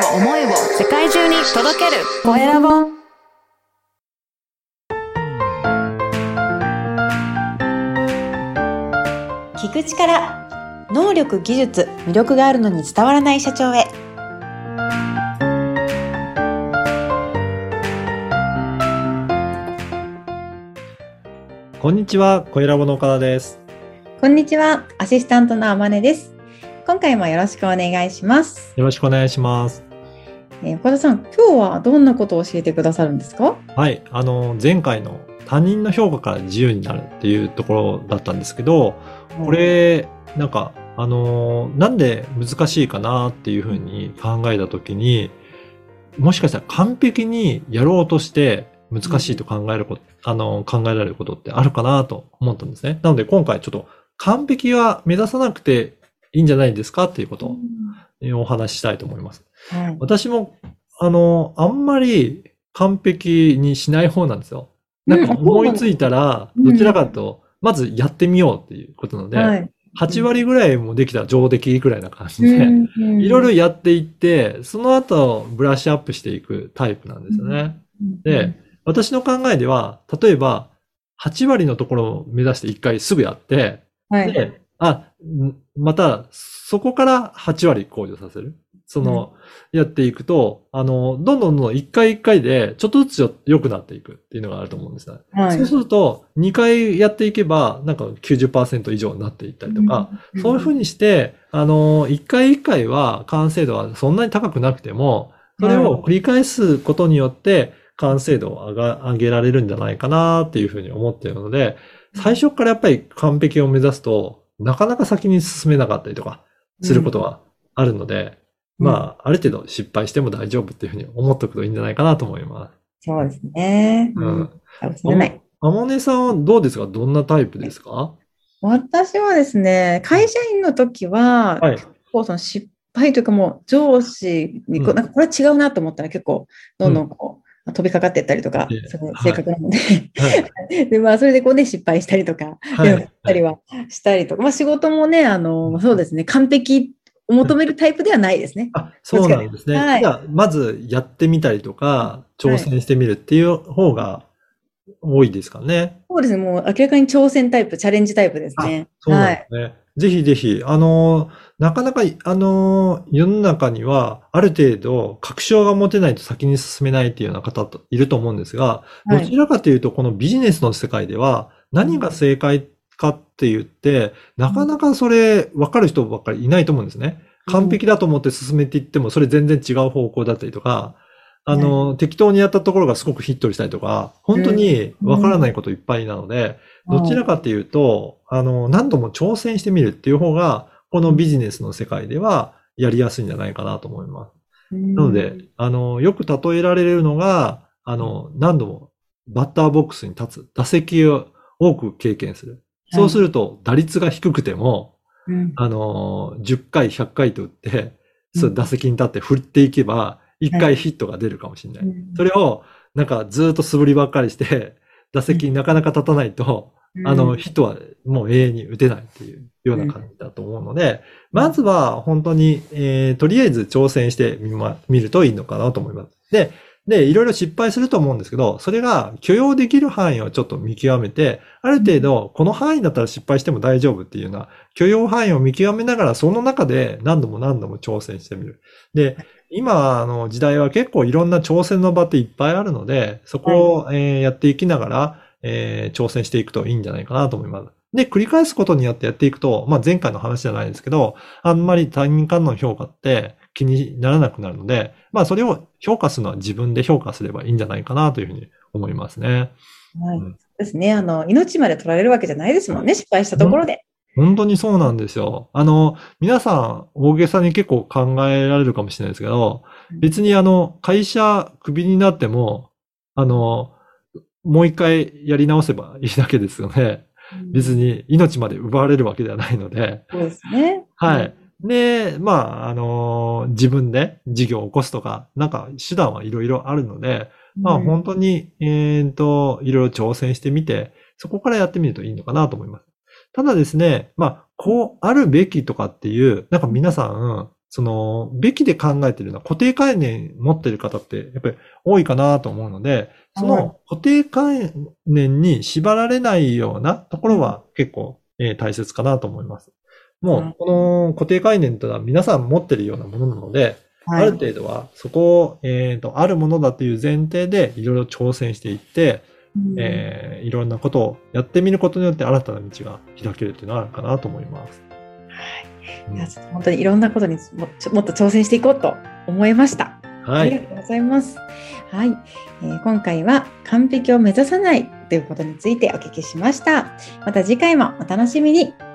を思いを世界中に届ける。コエラボ聞く力能力技術魅力があるのに伝わらない社長へ。こんにちは、コエラボの岡田です。こんにちはアシスタントのあまねです。今回もよろしくお願いします、よろしくお願いします。えー岡田さん今日はどんなことを教えてくださるんですか？はい、あの、前回の他人の評価から自由になるっていうところだったんですけど、これ、なんか、あの、なんで難しいかなっていうふうに考えたときに、もしかしたら完璧にやろうとして難しいと考えること、あの、考えられることってあるかなと思ったんですね。なので今回ちょっと完璧は目指さなくていいんじゃないですかっていうことをお話ししたいと思います。はい。私も、あの、あんまり完璧にしない方なんですよ。なんか思いついたら、うん。どちらかとまずやってみようっていうことなので、はい。8割ぐらいもできたら上出来ぐらいな感じで、うん。いろいろやっていって、その後ブラッシュアップしていくタイプなんですよね。で、私の考えでは、例えば、8割のところを目指して1回すぐやって、はい。で、あ、んまた、そこから8割向上させる？その、やっていくと、あの、どんどんどんどん1回1回で、ちょっとずつ良くなっていくっていうのがあると思うんですね。はい。そうすると、2回やっていけば、なんか90%以上になっていったりとか、そういうふうにして、あの、1回1回は完成度はそんなに高くなくても、それを繰り返すことによって、完成度を上が上げられるんじゃないかなっていうふうに思っているので、最初からやっぱり完璧を目指すと、なかなか先に進めなかったりとか、することはあるので、うんまあ、ある程度失敗しても大丈夫っていうふうに思っておくといいんじゃないかなと思います。そうですね。うん。かもしれない。あまねさんはどうですか？どんなタイプですか？私はですね、会社員の時は、はい。結構その失敗というかもう上司にこう、うんなんかこれは違うなと思ったら結構どんどんこう、飛びかかっていったりとかええ、する性格なので、はい。で、まあそれでこうね、失敗したりとか、はいやったりはしたりとか、まあ仕事もね、あの、まあそうですね、完璧を求めるタイプではないですね。あ、そうなんですね。はいじゃあ、まずやってみたりとか、挑戦してみるっていう方が多いですかね。そうですね、もう明らかに挑戦タイプ、チャレンジタイプですね。そうなんはい。ですね。ぜひぜひ、あの、なかなか、あの、世の中には、ある程度、確証が持てないと先に進めないっていうような方といると思うんですが、はい。どちらかというと、このビジネスの世界では、何が正解かって言って、なかなかそれ、分かる人ばっかりいないと思うんですね。完璧だと思って進めていっても、それ全然違う方向だったりとか、あの、適当にやったところがすごくヒットしたりとか、本当に分からないこといっぱいなので、どちらかっていうと、あの、何度も挑戦してみるっていう方が、このビジネスの世界ではやりやすいんじゃないかなと思います。なので、あの、よく例えられるのが、あの、何度もバッターボックスに立つ、打席を多く経験する。そうすると、打率が低くても、うん。あの、10回、100回と打って、そううん。打席に立って振っていけば、1回ヒットが出るかもしれない。うん。それを、なんかずっと素振りばっかりして、打席になかなか立たないと、あの、人はもう永遠に打てないっていうような感じだと思うので、まずは本当に、えーとりあえず挑戦してみま、見るといいのかなと思います。で、で、いろいろ失敗すると思うんですけど、それが許容できる範囲をちょっと見極めて、ある程度、この範囲だったら失敗しても大丈夫っていうような許容範囲を見極めながら、その中で何度も何度も挑戦してみる。で、今の時代は結構いろんな挑戦の場っていっぱいあるので、そこを、えーやっていきながら、えー挑戦していくといいんじゃないかなと思います。で、繰り返すことによってやっていくと、まあ前回の話じゃないですけど、あんまり他人からの評価って気にならなくなるので、まあそれを評価するのは自分で評価すればいいんじゃないかなというふうに思いますね。はいうんですね。あの、命まで取られるわけじゃないですもんね、失敗したところで。本当にそうなんですよ。あの、皆さん大げさに結構考えられるかもしれないですけど、別にあの、会社クビになっても、あの、もう一回やり直せばいいだけですよね。別に命まで奪われるわけではないので。そうですね。はい。で、まあ、あの、自分で事業を起こすとか、なんか手段はいろいろあるので、まあうん本当に、えっと、いろいろ挑戦してみて、そこからやってみるといいのかなと思います。ただですね、まあ、こうあるべきとかっていう、なんか皆さん、その、べきで考えてるような固定概念持ってる方って、やっぱり多いかなと思うので、そはいの固定概念に縛られないようなところは結構、えー大切かなと思います。もう、この固定概念というのは皆さん持ってるようなものなので、はいある程度はそこを、えーと、あるものだという前提でいろいろ挑戦していって、うんえーいろんなことをやってみることによって新たな道が開けるというのはあるかなと思います。はい。いや、ちょっと本当にいろんなことにもちょもっと挑戦していこうと思いました。はい。ありがとうございます。はい、えー今回は完璧を目指さないということについてお聞きしました。また次回もお楽しみに。